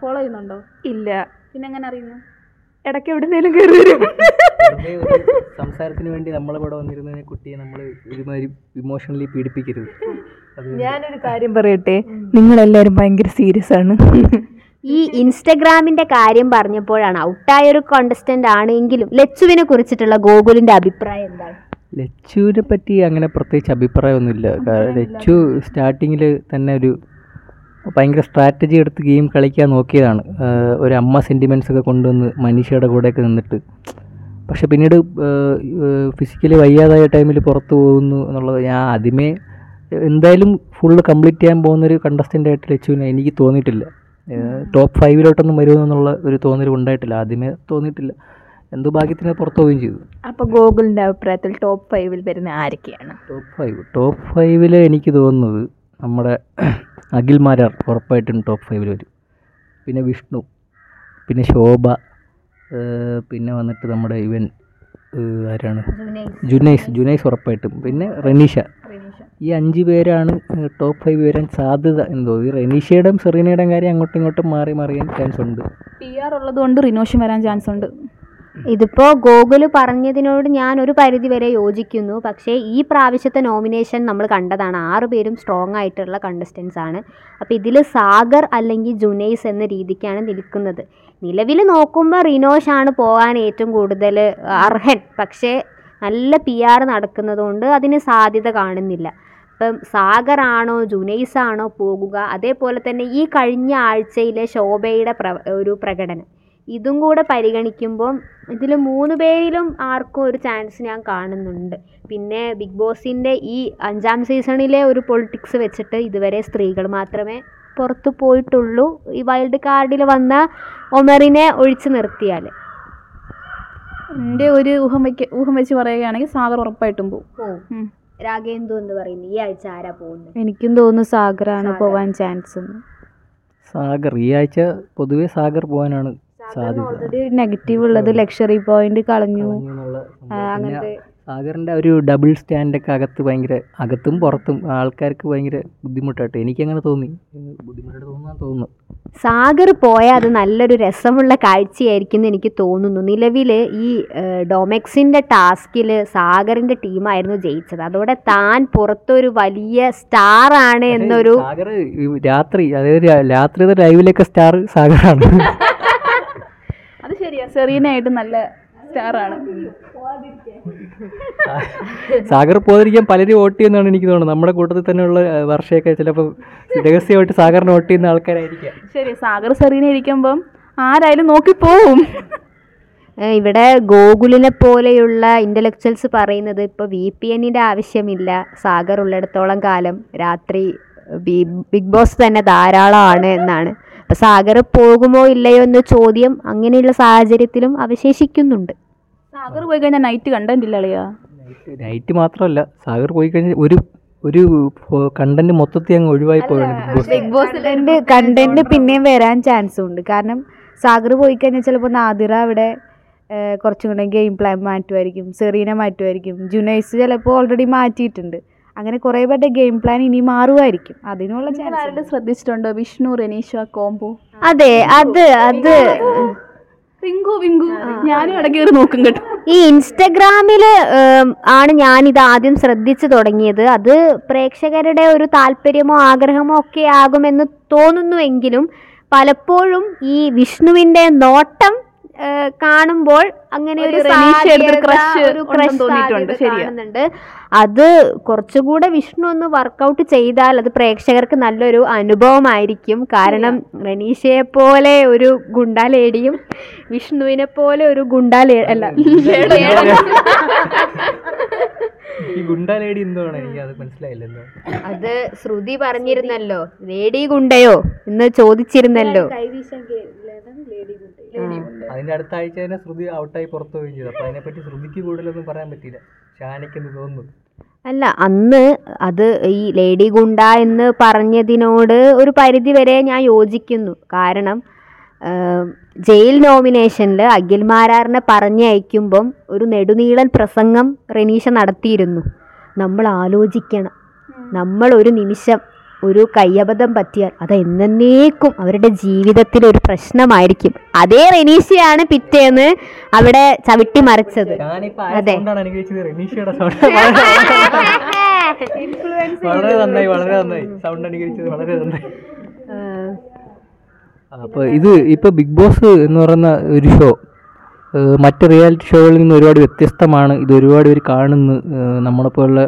ഫോളോ ചെയ്യുന്നുണ്ടോ? ഇല്ല. പിന്നെ എങ്ങനെ അറിയുന്നു? ഇടയ്ക്ക് എവിടെന്നേലും കയറി വരും. സംസാരത്തിന് വേണ്ടി നമ്മളിവിടെ വന്നിരുന്ന കുട്ടിയെ നമ്മൾ ഒരുമാതിരി ഇമോഷണലി പീഡിപ്പിക്കരുത്. ഞാനൊരു കാര്യം പറയട്ടെ? നിങ്ങളെല്ലാവരും ഭയങ്കര സീരിയസ് ആണ്. ഈ ഇൻസ്റ്റഗ്രാമിന്റെ കാര്യം പറഞ്ഞപ്പോഴാണ് ഔട്ടായ ഒരു കോണ്ടസ്റ്റന്റ് ആണെങ്കിലും ലച്ചുവിനെ കുറിച്ചിട്ടുള്ള ഗോകുലിന്റെ അഭിപ്രായം എന്താണ്? ലച്ചുവിനെ പറ്റി അങ്ങനെ പ്രത്യേകിച്ച് അഭിപ്രായമൊന്നുമില്ല. ലച്ചു സ്റ്റാർട്ടിങ്ങിൽ തന്നെ ഒരു ഭയങ്കര സ്ട്രാറ്റജി എടുത്ത് ഗെയിം കളിക്കാൻ നോക്കിയതാണ്. ഒരു അമ്മ സെന്റിമെന്റ്സ് ഒക്കെ കൊണ്ടുവന്ന് മനുഷ്യയുടെ കൂടെയൊക്കെ നിന്നിട്ട്. പക്ഷെ പിന്നീട് ഫിസിക്കലി വയ്യാതായ ടൈമിൽ പുറത്ത് പോകുന്നു എന്നുള്ളത് ഞാൻ ആദ്യമേ എന്തായാലും ഫുള്ള് കംപ്ലീറ്റ് ചെയ്യാൻ പോകുന്നൊരു കണ്ടസ്റ്റന്റ് ആയിട്ട് ലച്ചുവിനെ എനിക്ക് തോന്നിയിട്ടില്ല. ടോപ്പ് ഫൈവിലോട്ടൊന്നും വരുമെന്നുള്ള ഒരു തോന്നൽ ഉണ്ടായിട്ടില്ല. ആദ്യമേ തോന്നിയിട്ടില്ല. എന്തോ ഭാഗ്യത്തിന് പുറത്തു പോവുകയും ചെയ്തു. അപ്പൊ ഗോകുലിന്റെ അഭിപ്രായത്തിൽ ടോപ്പ് ഫൈവിൽ വരുന്ന ആരൊക്കെയാണ്? ടോപ്പ് ഫൈവ് ടോപ്പ് ഫൈവിൽ എനിക്ക് തോന്നുന്നത് നമ്മുടെ അഖിൽ മാരാർ ഉറപ്പായിട്ടും ടോപ്പ് ഫൈവിൽ വരും. പിന്നെ വിഷ്ണു പിന്നെ ശോഭ പിന്നെ വന്നിട്ട് നമ്മുടെ ഇവൻ ആരാണ്? ജുനൈസ്. ജുനൈസ് ഉറപ്പായിട്ടും. പിന്നെ റനീഷ. ഈ അഞ്ച് പേരാണ് ടോപ്പ് ഫൈവ് വരാൻ സാധ്യത എന്തോ. ഈ റനീഷയുടെയും സെറീനയുടെയും കാര്യം അങ്ങോട്ടും ഇങ്ങോട്ടും മാറി മറിയാൻ ചാൻസ് ഉണ്ട്. പി ആർ ഉള്ളത് കൊണ്ട് റിനോഷൻ വരാൻ ചാൻസ് ഉണ്ട്. ഇതിപ്പോ ഗോകുൽ പറഞ്ഞതിനോട് ഞാൻ ഒരു പരിധി വരെ യോജിക്കുന്നു. പക്ഷേ ഈ പ്രാവശ്യത്തെ നോമിനേഷൻ നമ്മൾ കണ്ടതാണ്. ആറ് പേരും സ്ട്രോങ് ആയിട്ടുള്ള കണ്ടസ്റ്റൻസ് ആണ്. അപ്പോൾ ഇതിൽ സാഗർ അല്ലെങ്കിൽ ജുനൈസ് എന്ന രീതിക്കാണ് നിൽക്കുന്നത്. നിലവിൽ നോക്കുമ്പോൾ റിനോഷ് ആണ് പോകാൻ ഏറ്റവും കൂടുതൽ അർഹൻ. പക്ഷേ നല്ല പി ആർ നടക്കുന്നതുകൊണ്ട് അതിന് സാധ്യത കാണുന്നില്ല. ഇപ്പം സാഗറാണോ ജുനൈസ് ആണോ പോകുക അതേപോലെ തന്നെ ഈ കഴിഞ്ഞ ആഴ്ചയിലെ ശോഭയുടെ പ്ര ഒരു പ്രകടനം. ഇതും കൂടെ പരിഗണിക്കുമ്പോൾ ഇതിൽ മൂന്ന് പേരിലും ആർക്കും ഒരു ചാൻസ് ഞാൻ കാണുന്നുണ്ട്. പിന്നെ ബിഗ് ബോസിന്റെ ഈ അഞ്ചാം സീസണിലെ ഒരു പൊളിറ്റിക്സ് വെച്ചിട്ട് ഇതുവരെ സ്ത്രീകൾ മാത്രമേ പുറത്തു പോയിട്ടുള്ളൂ. ഈ വൈൽഡ് കാർഡിൽ വന്ന ഒമറിനെ ഒഴിച്ചു നിർത്തിയാൽ എന്റെ ഒരു ഊഹം വയ്ക്ക ഊഹം വെച്ച് പറയുകയാണെങ്കിൽ സാഗർ ഉറപ്പായിട്ടും പോകും. രാഗേന്ദു എന്ന് പറയുന്നു. ഈ ആഴ്ച ആരാ പോകുന്നത് എനിക്കും തോന്നുന്നു സാഗറാണ് പോകാൻ പോവാൻ ചാൻസ് സാഗർ ഈ ആഴ്ച പൊതുവേ സാഗർ പോകാനാണ് സാധ്യത. ഓൾറെഡി നെഗറ്റീവ് ഉള്ളത് ലക്ഷറി പോയിന്റ് കളഞ്ഞു. കളഞ്ഞു ആ, സാഗറിന്റെ ഒരു ഡബിൾ സ്റ്റാൻഡൊക്കെ അകത്ത് ഭയങ്കര അകത്തും പുറത്തും ആൾക്കാർക്ക് ഭയങ്കര ബുദ്ധിമുട്ടായിട്ട് എനിക്കങ്ങനെ തോന്നി. ബുദ്ധിമുട്ടായിട്ട് തോന്നാൻ തോന്നുന്നു. സാഗർ പോയാൽ അത് നല്ലൊരു രസമുള്ള കാഴ്ചയായിരിക്കും എന്ന് എനിക്ക് തോന്നുന്നു. നിലവിൽ ഈ ഡൊമെക്സിന്റെ ടാസ്കിൽ സാഗറിന്റെ ടീമായിരുന്നു ജയിച്ചത്. അതോടെ താൻ പുറത്തൊരു വലിയ സ്റ്റാർ ആണ് എന്നൊരു സാഗർ രാത്രി അതായത് രാത്രിയുടെ ലൈവിലൊക്കെ സ്റ്റാർ സാഗറാണ്. അത് ശരിയാ. സെറീനായിട്ട് നല്ല സ്റ്റാറാണ്. സാഗർ പോകാതിരിക്കാൻ പലരും വോട്ട് ചെയ്യുന്നതാണ് എനിക്ക് തോന്നുന്നത്. നമ്മുടെ കൂട്ടത്തിൽ തന്നെയുള്ള വർഷയൊക്കെ ചിലപ്പോൾ രഹസ്യമായിട്ട് സാഗറിന് വോട്ട് ചെയ്യുന്ന ആൾക്കാരായിരിക്കാം. ശരി സാഗർ സെറീനെ ഇരിക്കുമ്പം ആരായാലും നോക്കി പോവും. ഇവിടെ ഗോകുലിനെ പോലെയുള്ള ഇന്റലക്ച്വൽസ് പറയുന്നത് ഇപ്പോൾ വി പി എന്നിന്റെ ആവശ്യമില്ല. സാഗർ ഉള്ളിടത്തോളം കാലം രാത്രി ബിഗ് ബോസ് തന്നെ ധാരാളമാണ് എന്നാണ്. സാഗർ പോകുമോ ഇല്ലയോ എന്ന ചോദ്യം അങ്ങനെയുള്ള സാഹചര്യത്തിലും അവശേഷിക്കുന്നുണ്ട്. സാഗർ പോയി കഴിഞ്ഞാൽ നൈറ്റ് കണ്ടന്റില്ല അളിയാ. നൈറ്റ് മാത്രമല്ല സാഗർ പോയി കഴിഞ്ഞാൽ ഒരു ഒരു കണ്ടന്റ് മൊത്തത്തിൽ അങ്ങ് ഒഴിവായി പോവുകയാണ് ബിഗ് ബോസ് കണ്ടന്റ് പിന്നെയും വരാൻ ചാൻസ് ഉണ്ട്. കാരണം സാഗർ പോയി കഴിഞ്ഞാൽ ചിലപ്പോൾ നാദിറ അവിടെ കുറച്ചും കൂടെ ഗെയിം പ്ലാൻ മാറ്റുമായിരിക്കും സെറീന മാറ്റുമായിരിക്കും ജുനൈസ് ചിലപ്പോൾ ഓൾറെഡി മാറ്റിയിട്ടുണ്ട്. അങ്ങനെ കുറേ പേരുടെ ഗെയിം പ്ലാൻ ഇനി മാറുമായിരിക്കും. അതിനുള്ള ചാൻസ് ശ്രദ്ധിച്ചിട്ടുണ്ടോ? വിഷ്ണു റെനീഷ കോംബോ അതെ അത് അത്. വിങ്കു. വിങ്കു ഞാനും ഇടയ്ക്ക് കയറി നോക്കും കേട്ടോ. ഈ ഇൻസ്റ്റഗ്രാമിൽ ആണ് ഞാൻ ഇത് ആദ്യം ശ്രദ്ധിച്ചു തുടങ്ങിയത്. അത് പ്രേക്ഷകരുടെ ഒരു താല്പര്യമോ ആഗ്രഹമോ ഒക്കെ ആകുമെന്ന് തോന്നുന്നുവെങ്കിലും പലപ്പോഴും ഈ വിഷ്ണുവിന്റെ നോട്ടം കാണുമ്പോൾ അങ്ങനെ ഒരു. കാണുന്നുണ്ട്. അത് കുറച്ചുകൂടെ വിഷ്ണു ഒന്ന് വർക്കൗട്ട് ചെയ്താൽ അത് പ്രേക്ഷകർക്ക് നല്ലൊരു അനുഭവമായിരിക്കും. കാരണം റനീഷയെ പോലെ ഒരു ഗുണ്ടാലേടിയും വിഷ്ണുവിനെ പോലെ ഒരു ഗുണ്ടാലേ അല്ല ഈ ഗുണ്ടാ ലേഡി എന്താണ് എനിക്ക് അത് മനസ്സിലായില്ലല്ലോ അത് ശ്രുതി പറഞ്ഞിരുന്നല്ലോ ലേഡി ഗുണ്ടയോ? എന്ന് ചോദിച്ചിരുന്നല്ലോ. അതിന്റെ അടുത്ത ആഴ്ച തന്നെ ശ്രുതി ഔട്ടായി പുറത്തു പോവുകയും ചെയ്തു. അപ്പൊ അതിനെപ്പറ്റി ശ്രുതിക്ക് കൂടുതലൊന്നും പറയാൻ പറ്റിയില്ല. ഷാനിക്കെന്ന് തോന്നുന്നു? അല്ല അന്ന് അത് ഈ ലേഡി ഗുണ്ട എന്ന് പറഞ്ഞതിനോട് ഒരു പരിധി വരെ ഞാൻ യോജിക്കുന്നു. കാരണം ജയിൽ നോമിനേഷനിൽ അഖിൽ മാരാറിനെ പറഞ്ഞയക്കുമ്പം ഒരു നെടുനീളൻ പ്രസംഗം റെനീഷ നടത്തിയിരുന്നു. നമ്മൾ ആലോചിക്കണം. നമ്മൾ ഒരു നിമിഷം ഒരു കയ്യബദ്ധം പറ്റിയാൽ അത് എന്നേക്കും അവരുടെ ജീവിതത്തിൽ ഒരു പ്രശ്നമായിരിക്കും. അതേ റെനീഷയാണ് പിറ്റേന്ന് അവിടെ ചവിട്ടി മറിച്ചത്. അതെ. വളരെ നന്നായി വളരെ നന്നായി. സൗണ്ട് അനുകരിച്ചത് വളരെ നന്നായി. അപ്പോൾ ഇത് ഇപ്പൊ ബിഗ് ബോസ് എന്ന് പറയുന്ന ഒരു ഷോ മറ്റ് റിയാലിറ്റി ഷോകളിൽ നിന്ന് ഒരുപാട് വ്യത്യസ്തമാണ്. ഇത് ഒരുപാട് പേര് കാണുന്നു. നമ്മളെപ്പോലുള്ള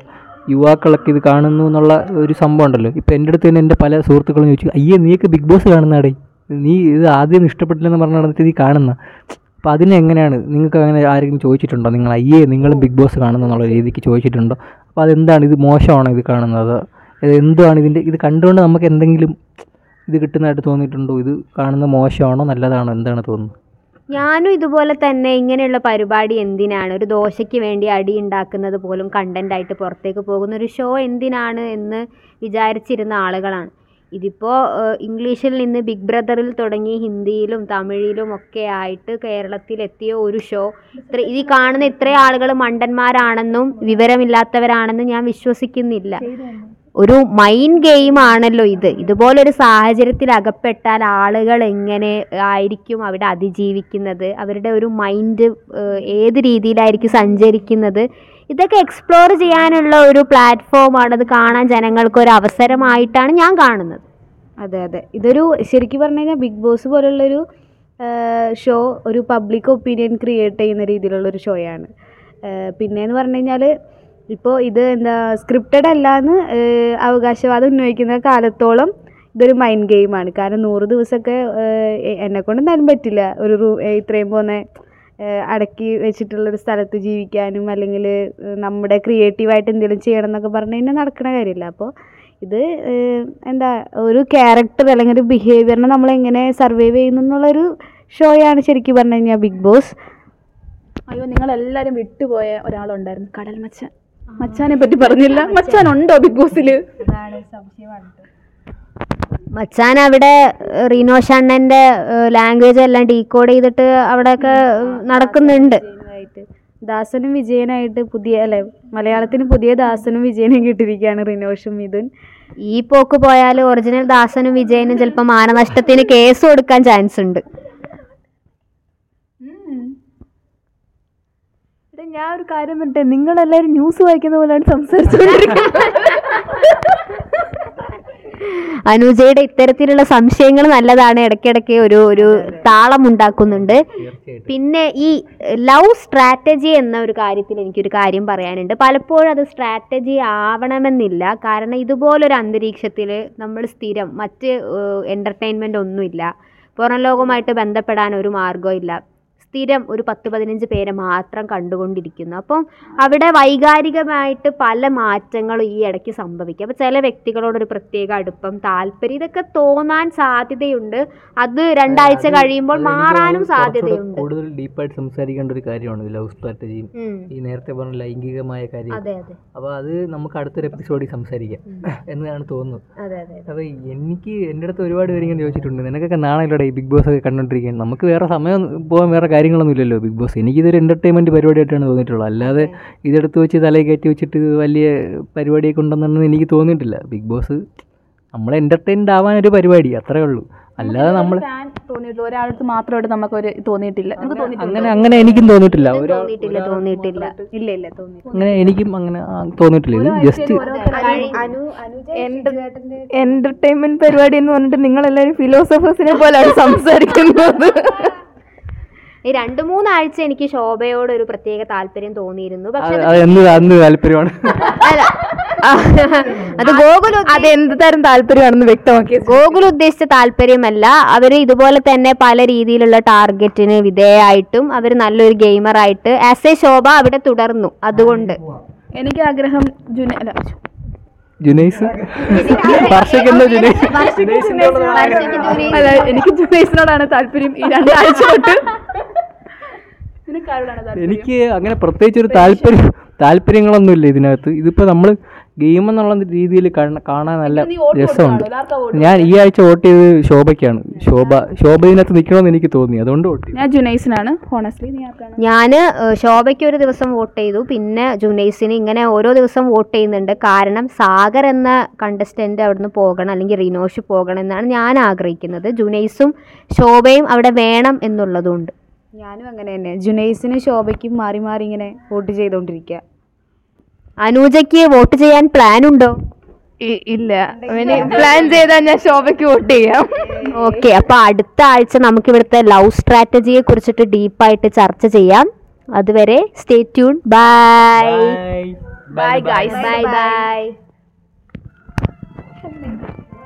യുവാക്കളൊക്കെ ഇത് കാണുന്നു എന്നുള്ള ഒരു സംഭവം ഉണ്ടല്ലോ. ഇപ്പോൾ എന്റെ അടുത്ത് തന്നെ എന്റെ പല സുഹൃത്തുക്കളും ചോദിച്ചു അയ്യേ നീയൊക്കെ ബിഗ് ബോസ് കാണുന്നാടേ നീ ഇത് ആദ്യം ഇഷ്ടപ്പെട്ടില്ലെന്ന് പറഞ്ഞ നടന്നിട്ട് നീ കാണുന്ന അപ്പോൾ അതിനെങ്ങനെയാണ് നിങ്ങൾക്ക് അങ്ങനെ ആരെങ്കിലും ചോദിച്ചിട്ടുണ്ടോ? നിങ്ങൾ അയ്യേ നിങ്ങളും ബിഗ് ബോസ് കാണുന്നു എന്നുള്ള രീതിക്ക് ചോദിച്ചിട്ടുണ്ടോ? അപ്പോൾ അതെന്താണ്? ഇത് മോശമാണോ ഇത് കാണുന്നത്? അത് എന്താണ് ഇതിന്റെ ഇത് കണ്ടുകൊണ്ട് നമുക്ക് എന്തെങ്കിലും ഇത് കിട്ടുന്നതായിട്ട് തോന്നിയിട്ടുണ്ടോ? ഇത് കാണുന്നത് മോശമാണോ? നല്ലതാണോ? എന്താണ് തോന്നുന്നത്? ഞാനും ഇതുപോലെ തന്നെ ഇങ്ങനെയുള്ള പരിപാടി എന്തിനാണ്? ഒരു ദോശയ്ക്ക് വേണ്ടി അടി ഉണ്ടാക്കുന്നത് പോലും കണ്ടന്റായിട്ട് പുറത്തേക്ക് പോകുന്ന ഒരു ഷോ എന്തിനാണ് എന്ന് വിചാരിച്ചിരുന്ന ആളുകളാണ്. ഇതിപ്പോൾ ഇംഗ്ലീഷിൽ നിന്ന് ബിഗ് ബ്രദറിൽ തുടങ്ങി ഹിന്ദിയിലും തമിഴിലും ഒക്കെ ആയിട്ട് കേരളത്തിലെത്തിയ ഒരു ഷോ. ഇത്ര ഈ കാണുന്ന ഇത്രയും ആളുകൾ മണ്ടന്മാരാണെന്നും വിവരമില്ലാത്തവരാണെന്നും ഞാൻ വിശ്വസിക്കുന്നില്ല. ഒരു മൈൻഡ് ഗെയിം ആണല്ലോ ഇത്. ഇതുപോലൊരു സാഹചര്യത്തിൽ അകപ്പെട്ടാൽ ആളുകൾ എങ്ങനെ ആയിരിക്കും അവിടെ അതിജീവിക്കുന്നത്? അവരുടെ ഒരു മൈൻഡ് ഏത് രീതിയിലായിരിക്കും സഞ്ചരിക്കുന്നത്? ഇതൊക്കെ എക്സ്പ്ലോർ ചെയ്യാനുള്ള ഒരു പ്ലാറ്റ്ഫോമാണ് അത് കാണാൻ ജനങ്ങൾക്ക് ഒരു അവസരമായിട്ടാണ് ഞാൻ കാണുന്നത്. അതെ അതെ. ഇതൊരു ശരിക്കും പറഞ്ഞു കഴിഞ്ഞാൽ ബിഗ് ബോസ് പോലുള്ളൊരു ഷോ ഒരു പബ്ലിക് ഒപ്പീനിയൻ ക്രിയേറ്റ് ചെയ്യുന്ന രീതിയിലുള്ളൊരു ഷോയാണ് പിന്നെയെന്ന് പറഞ്ഞു കഴിഞ്ഞാൽ ഇപ്പോൾ ഇത് എന്താ സ്ക്രിപ്റ്റഡ് അല്ല എന്ന് അവകാശവാദം ഉന്നയിക്കുന്ന കാലത്തോളം ഇതൊരു മൈൻഡ് ഗെയിമാണ് കാരണം നൂറ് ദിവസമൊക്കെ എന്നെക്കൊണ്ട് തരാൻ പറ്റില്ല. ഒരു റൂ ഇത്രയും പോകുന്ന അടക്കി വെച്ചിട്ടുള്ളൊരു സ്ഥലത്ത് ജീവിക്കാനും അല്ലെങ്കിൽ നമ്മുടെ ക്രിയേറ്റീവായിട്ട് എന്തെങ്കിലും ചെയ്യണം എന്നൊക്കെ പറഞ്ഞു കഴിഞ്ഞാൽ നടക്കുന്ന കാര്യമില്ല. അപ്പോൾ ഇത് എന്താ ഒരു ക്യാരക്ടർ അല്ലെങ്കിൽ ഒരു ബിഹേവിയറിനെ നമ്മൾ എങ്ങനെ സർവൈവ് ചെയ്യുന്നു എന്നുള്ളൊരു ഷോയാണ് ശരിക്കും പറഞ്ഞു കഴിഞ്ഞാൽ ബിഗ് ബോസ് അയ്യോ നിങ്ങൾ എല്ലാരും വിട്ടുപോയ ഒരാളുണ്ടായിരുന്നു കടൽ മച്ചാൻ. മച്ചാനെ പറ്റി പറഞ്ഞില്ല. മച്ചാൻ. ഉണ്ടോ ബിഗ് ബോസിൽ മച്ചാൻ അവിടെ ഏഹ്, റീനോ ഷണ്ണന്റെ ലാംഗ്വേജ് എല്ലാം ഡീകോഡ് ചെയ്തിട്ട് അവിടെയൊക്കെ നടക്കുന്നുണ്ട്. ദാസനും വിജയനായിട്ട് പുതിയ അല്ലെ മലയാളത്തിന് പുതിയ ദാസനും വിജയനും കിട്ടിയിരിക്കുകയാണ് റിനോഷും മിഥുൻ. ഈ പോക്ക് പോയാൽ ഒറിജിനൽ ദാസനും വിജയനും ചിലപ്പോൾ മാനനഷ്ടത്തിന് കേസ് കൊടുക്കാൻ ചാൻസ് ഉണ്ട്. ഞാൻ ഒരു കാര്യം പറഞ്ഞിട്ടെ നിങ്ങളെല്ലാവരും ന്യൂസ് വായിക്കുന്ന പോലെയാണ് സംസാരിച്ചുകൊണ്ടിരിക്കുന്നത് അനുജയുടെ ഇത്തരത്തിലുള്ള സംശയങ്ങൾ നല്ലതാണ്. ഇടയ്ക്കിടയ്ക്ക് ഒരു ഒരു താളം ഉണ്ടാക്കുന്നുണ്ട്. പിന്നെ ഈ ലവ് സ്ട്രാറ്റജി എന്ന ഒരു കാര്യത്തിൽ എനിക്കൊരു കാര്യം പറയാനുണ്ട്. പലപ്പോഴും അത് സ്ട്രാറ്റജി ആവണമെന്നില്ല. കാരണം ഇതുപോലൊരു അന്തരീക്ഷത്തിൽ നമ്മൾ സ്ഥിരം മറ്റ് എന്റർടൈൻമെന്റ് ഒന്നുമില്ല. പുറം ലോകവുമായിട്ട് ബന്ധപ്പെടാൻ ഒരു മാർഗവും ഇല്ല സ്ഥിരം ഒരു പത്ത് പതിനഞ്ച് പേരെ മാത്രം കണ്ടുകൊണ്ടിരിക്കുന്നു. അപ്പം അവിടെ വൈകാരികമായിട്ട് പല മാറ്റങ്ങളും ഈ ഇടയ്ക്ക് സംഭവിക്കും. അപ്പോൾ ചില വ്യക്തികളോടൊരു പ്രത്യേക അടുപ്പം താല്പര്യം ഇതൊക്കെ തോന്നാൻ സാധ്യതയുണ്ട്. അത് രണ്ടാഴ്ച കഴിയുമ്പോൾ മാറാനും സാധ്യതയുണ്ട്. കൂടുതൽ ഡീപ്പായിട്ട് സംസാരിക്കേണ്ട ഒരു കാര്യമാണ് ലവ് സ്ട്രാറ്റജിയും ഈ നേരത്തെ പറഞ്ഞ ലൈംഗികമായ കാര്യം അതെ അതെ. അപ്പോൾ അത് നമുക്ക് അടുത്തൊരു എപ്പിസോഡിൽ സംസാരിക്കാം എന്നാണ് തോന്നുന്നത്. അതെ അതെ അപ്പോൾ എനിക്ക് എന്റെ അടുത്ത് ഒരുപാട് പേര് ഇങ്ങനെ ചോദിച്ചിട്ടുണ്ട്. നിനക്കൊക്കെ നാളെ ഈ ബിഗ് ബോസ് ഒക്കെ കണ്ടോണ്ടിരിക്കാൻ നമുക്ക് വേറെ സമയം പോകാൻ വേറെ കാര്യങ്ങളൊന്നും ഇല്ലല്ലോ ബിഗ് ബോസ്. എനിക്കിതൊരു എന്റർടൈൻമെന്റ് പരിപാടിയായിട്ടാണ് തോന്നിയിട്ടുള്ളത്. അല്ലാതെ ഇതെടുത്ത് വെച്ച് തലയിൽ കയറ്റി വെച്ചിട്ട് ഇത് വലിയ പരിപാടിയൊക്കെ ഉണ്ടെന്നൊന്നും എനിക്ക് തോന്നിയിട്ടില്ല. ബിഗ് ബോസ് നമ്മൾ എന്റർടൈൻഡ് ആവാൻ ഒരു പരിപാടി അത്രേ ഉള്ളൂ. അല്ലാതെ നമ്മൾ ഫാൻ തോന്നിയിട്ടുള്ള ഒരാൾക്ക് മാത്രമായിട്ട് തോന്നിയിട്ടില്ല. നമുക്ക് തോന്നിയിട്ടുണ്ട് അങ്ങനെ അങ്ങനെ എനിക്കും തോന്നിയിട്ടില്ല. തോന്നിയിട്ടില്ല തോന്നിയിട്ടില്ല. ഇല്ല ഇല്ല അങ്ങനെ എനിക്കും അങ്ങനെ തോന്നിയിട്ടില്ല. ഇത് ജസ്റ്റ് എന്റർടൈൻമെന്റ് പരിപാടി. എന്ന് പറഞ്ഞിട്ട് നിങ്ങളെല്ലാവരും ഫിലോസഫേഴ്സിനെ പോലെ സംസാരിക്കുന്നത്. ഈ രണ്ടു മൂന്നാഴ്ച എനിക്ക് ശോഭയോട് ഒരു പ്രത്യേക താല്പര്യം തോന്നിയിരുന്നു. പക്ഷെ അത് എന്ത് എന്ത് താല്പര്യമാണ്. അല്ല. അത് ഗോകുൽ അത് എന്ത് തരം താല്പര്യമാണെന്ന് വ്യക്തമാക്കി ഗോകുൽ ഉദ്ദേശിച്ച താല്പര്യമല്ല. അവർ ഇതുപോലെ തന്നെ പല രീതിയിലുള്ള ടാർഗറ്റിന് വിധേയമായിട്ടും അവർ നല്ലൊരു ഗെയിമറായിട്ട് ആസ് എ ശോഭ അവിടെ തുടർന്നു. അതുകൊണ്ട്. എനിക്ക് ആഗ്രഹം ജുന അല്ല ജുനൈസ്? വർഷയ്ക്ക് എന്താ ജുനൈസ്. അല്ല എനിക്ക് ജുനൈസിനോടാണ് താല്പര്യം ഈ രണ്ടാഴ്ച തൊട്ട്. എനിക്ക് അങ്ങനെ പ്രത്യേകിച്ച് ഒരു താല്പര്യം താല്പര്യങ്ങളൊന്നുമില്ല ഇതിനകത്ത്. ഇതിപ്പോൾ നമ്മൾ ഗെയിം എന്നുള്ള രീതിയിൽ കാണാൻ നല്ല രസമുണ്ട് ഞാൻ ഈ ആഴ്ച വോട്ട് ചെയ്തത് ശോഭയ്ക്കാണ്. ശോഭ ശോഭ ഇതിനകത്ത് നിൽക്കണമെന്ന് എനിക്ക് തോന്നി. അതുകൊണ്ട് വോട്ട് ഞാൻ ജുനൈസിനാണ്. ഹോണസ്റ്റ്ലി ഞാൻ ശോഭയ്ക്ക് ഒരു ദിവസം വോട്ട് ചെയ്തു. പിന്നെ ജുനൈസിന് ഇങ്ങനെ ഓരോ ദിവസം വോട്ട് ചെയ്യുന്നുണ്ട്. കാരണം സാഗർ എന്ന കണ്ടസ്റ്റന്റ് അവിടുന്ന് പോകണം. അല്ലെങ്കിൽ റിനോഷ് പോകണം എന്നാണ് ഞാൻ ആഗ്രഹിക്കുന്നത്. ജുനൈസും ശോഭയും അവിടെ വേണം എന്നുള്ളതുകൊണ്ട്. ഞാനും അങ്ങനെ തന്നെ. ജുനൈസിനും ശോഭയ്ക്കും മാറി മാറി ഇങ്ങനെ വോട്ട് ചെയ്തുകൊണ്ടിരിക്കുക അനൂജയ്ക്ക് വോട്ട് ചെയ്യാൻ പ്ലാൻ ഉണ്ടോ ഇല്ല. പ്ലാൻ ചെയ്താൽ ഞാൻ ശോഭയ്ക്ക് വോട്ട് ചെയ്യാം. ഓക്കെ അപ്പൊ അടുത്ത ആഴ്ച നമുക്ക് ഇവിടുത്തെ ലവ് സ്ട്രാറ്റജിയെ കുറിച്ചിട്ട് ഡീപ്പായിട്ട് ചർച്ച ചെയ്യാം. അതുവരെ stay tune bye bye guys bye bye